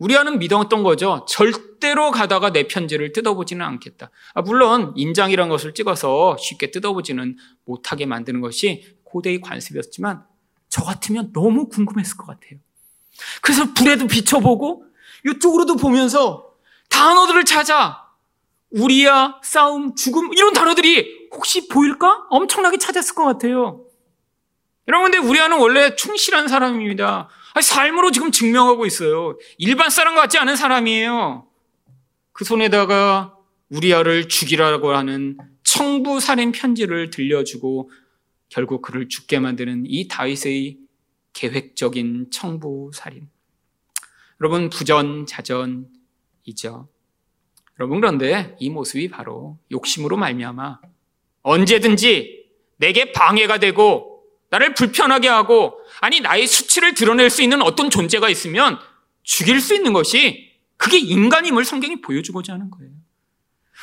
우리아는 믿었던 거죠. 절대로 가다가 내 편지를 뜯어보지는 않겠다. 아, 물론 인장이란 것을 찍어서 쉽게 뜯어보지는 못하게 만드는 것이 고대의 관습이었지만 저 같으면 너무 궁금했을 것 같아요. 그래서 불에도 비춰보고 이쪽으로도 보면서 단어들을 찾아 우리야, 싸움, 죽음 이런 단어들이 혹시 보일까? 엄청나게 찾았을 것 같아요. 여러분, 근데 우리아는 원래 충실한 사람입니다. 삶으로 지금 증명하고 있어요. 일반 사람 같지 않은 사람이에요. 그 손에다가 우리아를 죽이라고 하는 청부 살인 편지를 들려주고 결국 그를 죽게 만드는 이 다윗의 계획적인 청부 살인. 여러분 부전자전이죠. 여러분 그런데 이 모습이 바로 욕심으로 말미암아 언제든지 내게 방해가 되고 나를 불편하게 하고 아니 나의 수치를 드러낼 수 있는 어떤 존재가 있으면 죽일 수 있는 것이 그게 인간임을 성경이 보여주고자 하는 거예요.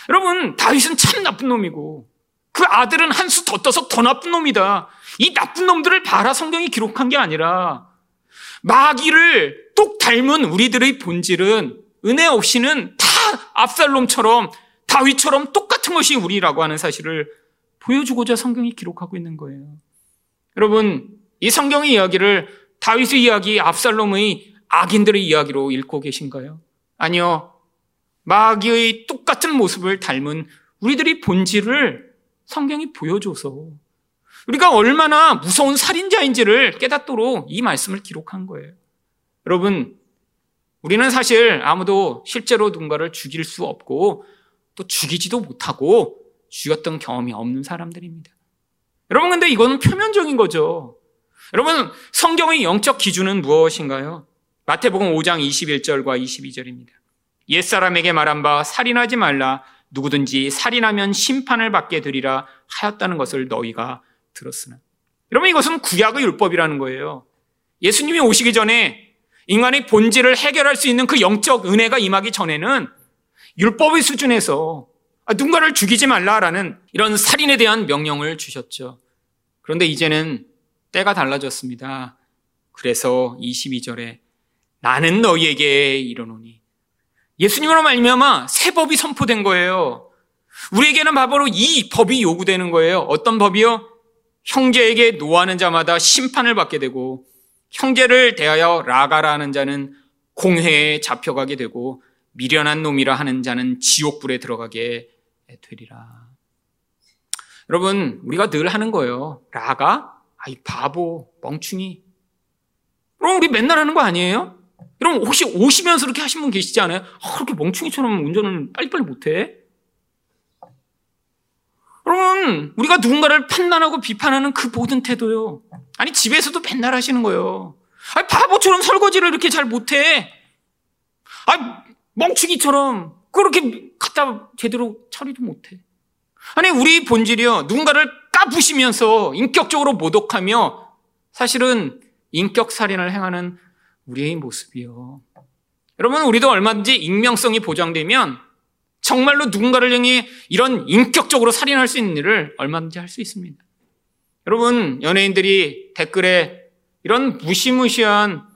여러분 다윗은 참 나쁜 놈이고 그 아들은 한 수 더 떠서 더 나쁜 놈이다. 이 나쁜 놈들을 봐라 성경이 기록한 게 아니라 마귀를 똑 닮은 우리들의 본질은 은혜 없이는 다 압살롬처럼 다윗처럼 똑같은 것이 우리라고 하는 사실을 보여주고자 성경이 기록하고 있는 거예요. 여러분, 이 성경의 이야기를 다윗의 이야기, 압살롬의 악인들의 이야기로 읽고 계신가요? 아니요. 마귀의 똑같은 모습을 닮은 우리들의 본질을 성경이 보여줘서 우리가 얼마나 무서운 살인자인지를 깨닫도록 이 말씀을 기록한 거예요. 여러분, 우리는 사실 아무도 실제로 누군가를 죽일 수 없고 또 죽이지도 못하고 죽였던 경험이 없는 사람들입니다. 여러분, 근데 이거는 표면적인 거죠. 여러분, 성경의 영적 기준은 무엇인가요? 마태복음 5장 21절과 22절입니다. 옛사람에게 말한 바 살인하지 말라 누구든지 살인하면 심판을 받게 되리라 하였다는 것을 너희가 들었으나 여러분 이것은 구약의 율법이라는 거예요. 예수님이 오시기 전에 인간의 본질을 해결할 수 있는 그 영적 은혜가 임하기 전에는 율법의 수준에서 누군가를 죽이지 말라라는 이런 살인에 대한 명령을 주셨죠. 그런데 이제는 때가 달라졌습니다. 그래서 22절에 나는 너희에게 이르노니 예수님으로 말미암아 새 법이 선포된 거예요. 우리에게는 바로 이 법이 요구되는 거예요. 어떤 법이요? 형제에게 노하는 자마다 심판을 받게 되고 형제를 대하여 라가라 하는 자는 공회에 잡혀가게 되고 미련한 놈이라 하는 자는 지옥불에 들어가게 되리라. 여러분, 우리가 늘 하는 거예요. 라가? 아 이, 바보, 멍충이. 그럼 우리 맨날 하는 거 아니에요? 여러분, 혹시 오시면서 그렇게 하신 분 계시지 않아요? 아, 그렇게 멍충이처럼 운전을 빨리빨리 못해? 여러분, 우리가 누군가를 판단하고 비판하는 그 모든 태도요. 아니, 집에서도 맨날 하시는 거예요. 아니, 바보처럼 설거지를 이렇게 잘 못해. 아니, 멍충이처럼 그렇게 갖다 제대로 처리도 못해. 아니, 우리 본질이요. 누군가를 까부시면서 인격적으로 모독하며 사실은 인격 살인을 행하는 우리의 모습이요. 여러분, 우리도 얼마든지 익명성이 보장되면 정말로 누군가를 향해 이런 인격적으로 살인할 수 있는 일을 얼마든지 할 수 있습니다. 여러분, 연예인들이 댓글에 이런 무시무시한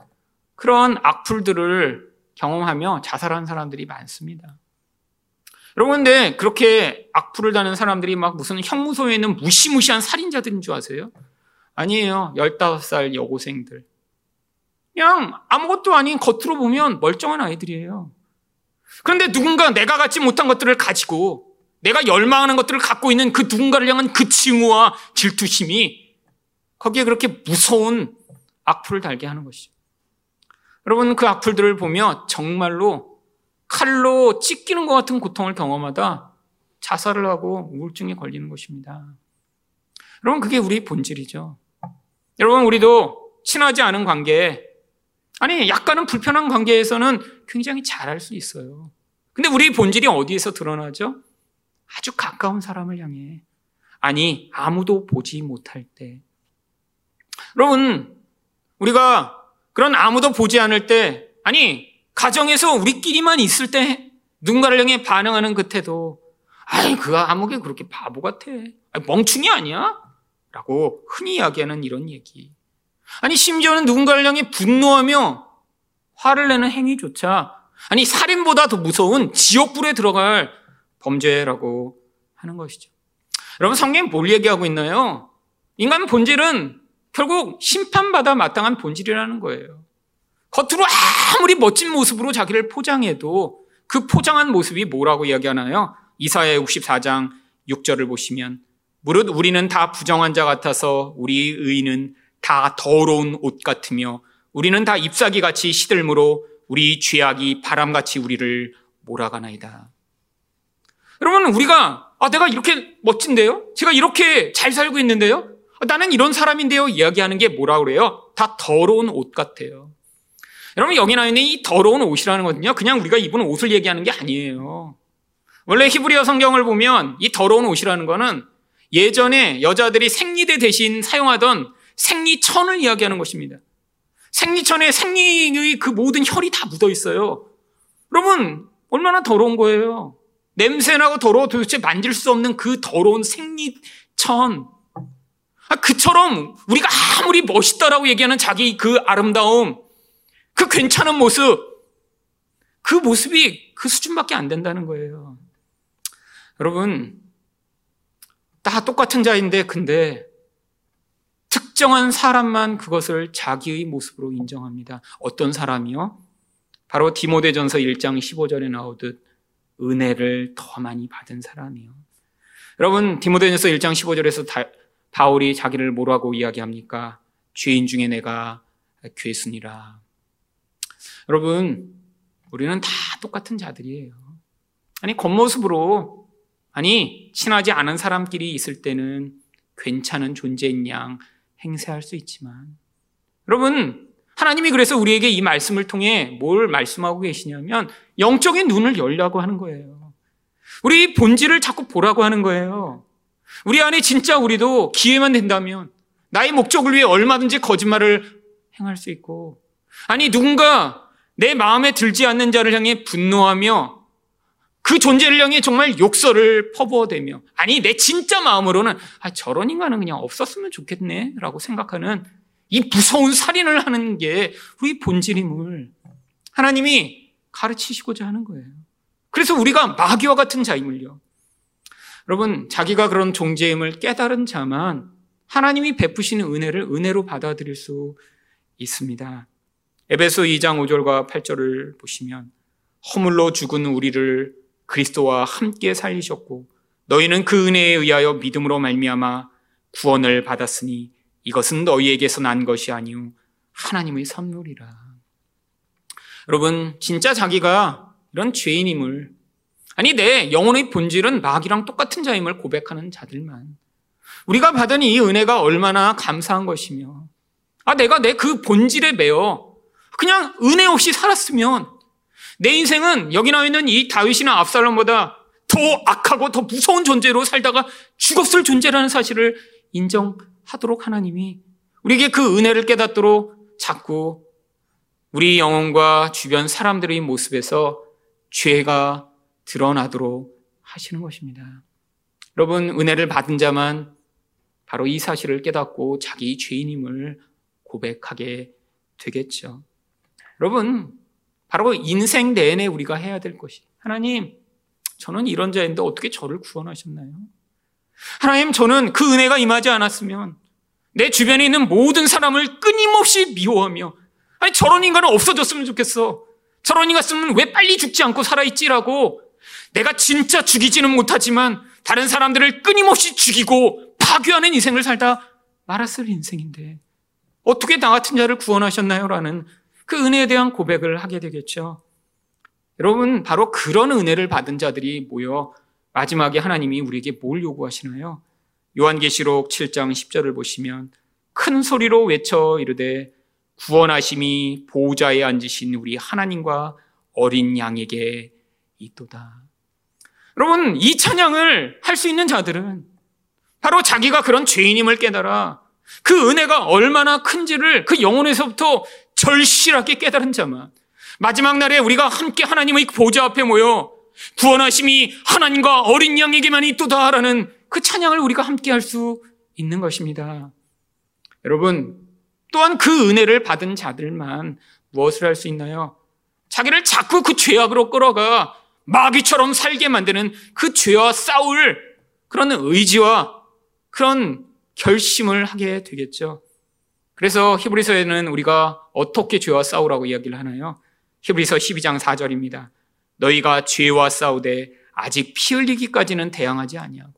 그런 악플들을 경험하며 자살한 사람들이 많습니다. 여러분, 근데 그렇게 악플을 다는 사람들이 막 무슨 형무소에 있는 무시무시한 살인자들인 줄 아세요? 아니에요. 15살 여고생들. 그냥 아무것도 아닌 겉으로 보면 멀쩡한 아이들이에요. 그런데 누군가 내가 갖지 못한 것들을 가지고 내가 열망하는 것들을 갖고 있는 그 누군가를 향한 그 징후와 질투심이 거기에 그렇게 무서운 악플을 달게 하는 것이죠. 여러분 그 악플들을 보며 정말로 칼로 찢기는 것 같은 고통을 경험하다 자살을 하고 우울증에 걸리는 것입니다. 여러분 그게 우리 본질이죠. 여러분 우리도 친하지 않은 관계에 아니 약간은 불편한 관계에서는 굉장히 잘할 수 있어요. 근데 우리 본질이 어디에서 드러나죠? 아주 가까운 사람을 향해. 아니, 아무도 보지 못할 때. 여러분, 우리가 그런 아무도 보지 않을 때, 아니, 가정에서 우리끼리만 있을 때 누군가를 향해 반응하는 그 태도, 아이, 그 아무게 그렇게 바보 같아. 아니, 멍충이 아니야? 라고 흔히 이야기하는 이런 얘기. 아니, 심지어는 누군가를 향해 분노하며 화를 내는 행위조차 아니, 살인보다 더 무서운 지옥불에 들어갈 범죄라고 하는 것이죠. 여러분, 성경이 뭘 얘기하고 있나요? 인간 본질은 결국 심판받아 마땅한 본질이라는 거예요. 겉으로 아무리 멋진 모습으로 자기를 포장해도 그 포장한 모습이 뭐라고 이야기하나요? 이사야 64장 6절을 보시면 무릇 우리는 다 부정한 자 같아서 우리 의는 다 더러운 옷 같으며 우리는 다 잎사귀 같이 시들므로 우리 죄악이 바람같이 우리를 몰아가나이다. 여러분, 우리가, 아, 내가 이렇게 멋진데요? 제가 이렇게 잘 살고 있는데요? 아, 나는 이런 사람인데요? 이야기하는 게 뭐라 그래요? 다 더러운 옷 같아요. 여러분, 여기 나와 있는 이 더러운 옷이라는 거는요, 그냥 우리가 입은 옷을 얘기하는 게 아니에요. 원래 히브리어 성경을 보면 이 더러운 옷이라는 거는 예전에 여자들이 생리대 대신 사용하던 생리천을 이야기하는 것입니다. 생리천에 생리의 그 모든 혈이 다 묻어 있어요. 여러분, 얼마나 더러운 거예요. 냄새나고 더러워 도대체 만질 수 없는 그 더러운 생리천. 아, 그처럼 우리가 아무리 멋있다라고 얘기하는 자기 그 아름다움, 그 괜찮은 모습, 그 모습이 그 수준밖에 안 된다는 거예요. 여러분, 다 똑같은 자인데, 근데 특정한 사람만 그것을 자기의 모습으로 인정합니다. 어떤 사람이요? 바로 디모데전서 1장 15절에 나오듯 은혜를 더 많이 받은 사람이요. 여러분 디모데전서 1장 15절에서 다, 바울이 자기를 뭐라고 이야기합니까? 죄인 중에 내가 괴순이라. 여러분 우리는 다 똑같은 자들이에요. 아니 겉모습으로 아니 친하지 않은 사람끼리 있을 때는 괜찮은 존재인 양 행세할 수 있지만 여러분 하나님이 그래서 우리에게 이 말씀을 통해 뭘 말씀하고 계시냐면 영적인 눈을 열라고 하는 거예요. 우리 본질을 자꾸 보라고 하는 거예요. 우리 안에 진짜 우리도 기회만 된다면 나의 목적을 위해 얼마든지 거짓말을 행할 수 있고 아니 누군가 내 마음에 들지 않는 자를 향해 분노하며 그 존재를 향해 정말 욕설을 퍼부어대며 아니 내 진짜 마음으로는 아 저런 인간은 그냥 없었으면 좋겠네라고 생각하는 이 무서운 살인을 하는 게 우리 본질임을 하나님이 가르치시고자 하는 거예요. 그래서 우리가 마귀와 같은 자임을요. 여러분, 자기가 그런 존재임을 깨달은 자만 하나님이 베푸시는 은혜를 은혜로 받아들일 수 있습니다. 에베소 2장 5절과 8절을 보시면 허물로 죽은 우리를 그리스도와 함께 살리셨고 너희는 그 은혜에 의하여 믿음으로 말미암아 구원을 받았으니 이것은 너희에게서 난 것이 아니요 하나님의 선물이라. 여러분 진짜 자기가 이런 죄인임을 아니 내 영혼의 본질은 마귀랑 똑같은 자임을 고백하는 자들만 우리가 받은 이 은혜가 얼마나 감사한 것이며 아 내가 내 그 본질에 매여 그냥 은혜 없이 살았으면 내 인생은 여기 나와 있는 이 다윗이나 압살롬보다 더 악하고 더 무서운 존재로 살다가 죽었을 존재라는 사실을 인정하도록 하나님이 우리에게 그 은혜를 깨닫도록 자꾸 우리 영혼과 주변 사람들의 모습에서 죄가 드러나도록 하시는 것입니다. 여러분, 은혜를 받은 자만 바로 이 사실을 깨닫고 자기 죄인임을 고백하게 되겠죠. 여러분, 바로 인생 내내 우리가 해야 될 것이 하나님, 저는 이런 자인데 어떻게 저를 구원하셨나요? 하나님, 저는 그 은혜가 임하지 않았으면 내 주변에 있는 모든 사람을 끊임없이 미워하며 아니 저런 인간은 없어졌으면 좋겠어. 저런 인간 있으면 왜 빨리 죽지 않고 살아있지라고 내가 진짜 죽이지는 못하지만 다른 사람들을 끊임없이 죽이고 파괴하는 인생을 살다 말았을 인생인데 어떻게 나 같은 자를 구원하셨나요? 라는 그 은혜에 대한 고백을 하게 되겠죠. 여러분, 바로 그런 은혜를 받은 자들이 모여 마지막에 하나님이 우리에게 뭘 요구하시나요? 요한계시록 7장 10절을 보시면 큰 소리로 외쳐 이르되 구원하심이 보호자에 앉으신 우리 하나님과 어린 양에게 있도다. 여러분, 이 찬양을 할 수 있는 자들은 바로 자기가 그런 죄인임을 깨달아 그 은혜가 얼마나 큰지를 그 영혼에서부터 절실하게 깨달은 자만 마지막 날에 우리가 함께 하나님의 보좌 앞에 모여 구원하심이 하나님과 어린 양에게만 있도다라는 그 찬양을 우리가 함께 할 수 있는 것입니다. 여러분, 또한 그 은혜를 받은 자들만 무엇을 할 수 있나요? 자기를 자꾸 그 죄악으로 끌어가 마귀처럼 살게 만드는 그 죄와 싸울 그런 의지와 그런 결심을 하게 되겠죠. 그래서 히브리서에는 우리가 어떻게 죄와 싸우라고 이야기를 하나요? 히브리서 12장 4절입니다. 너희가 죄와 싸우되 아직 피 흘리기까지는 대항하지 아니하고.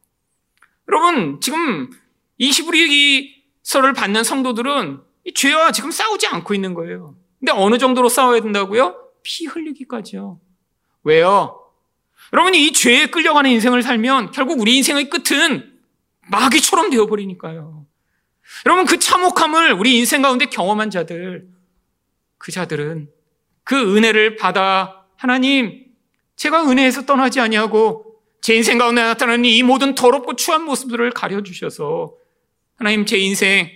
여러분, 지금 이 히브리서를 받는 성도들은 이 죄와 지금 싸우지 않고 있는 거예요. 근데 어느 정도로 싸워야 된다고요? 피 흘리기까지요. 왜요? 여러분이 이 죄에 끌려가는 인생을 살면 결국 우리 인생의 끝은 마귀처럼 되어버리니까요. 여러분 그 참혹함을 우리 인생 가운데 경험한 자들, 그 자들은 그 은혜를 받아 하나님, 제가 은혜에서 떠나지 아니하고 제 인생 가운데 나타나는 이 모든 더럽고 추한 모습들을 가려 주셔서 하나님 제 인생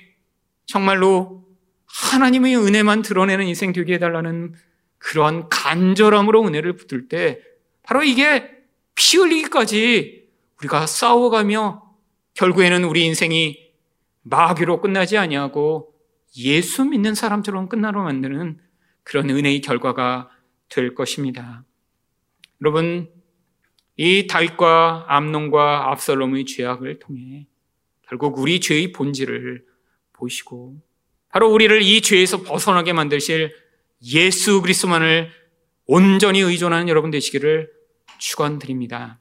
정말로 하나님의 은혜만 드러내는 인생 되게 해달라는 그러한 간절함으로 은혜를 붙들 때 바로 이게 피 흘리기까지 우리가 싸워가며 결국에는 우리 인생이 마귀로 끝나지 아니하고 예수 믿는 사람처럼 끝나로 만드는 그런 은혜의 결과가 될 것입니다. 여러분, 이 다윗과 암론과 압살롬의 죄악을 통해 결국 우리 죄의 본질을 보시고 바로 우리를 이 죄에서 벗어나게 만드실 예수 그리스도만을 온전히 의존하는 여러분 되시기를 축원드립니다.